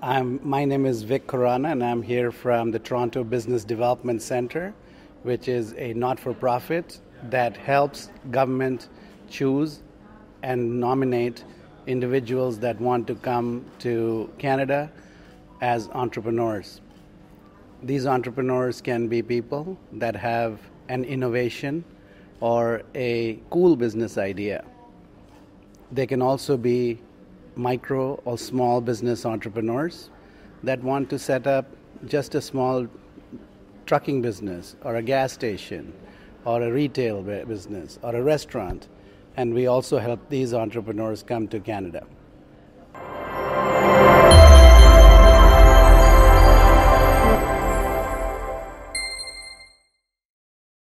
My name is Vic Khurana, and I'm here from the Toronto Business Development Center, which is a not for profit that helps government choose and nominate individuals that want to come to Canada as entrepreneurs. These entrepreneurs can be people that have an innovation or a cool business idea. They can also be micro or small business entrepreneurs that want to set up just a small trucking business or a gas station or a retail business or a restaurant. And we also help these entrepreneurs come to Canada.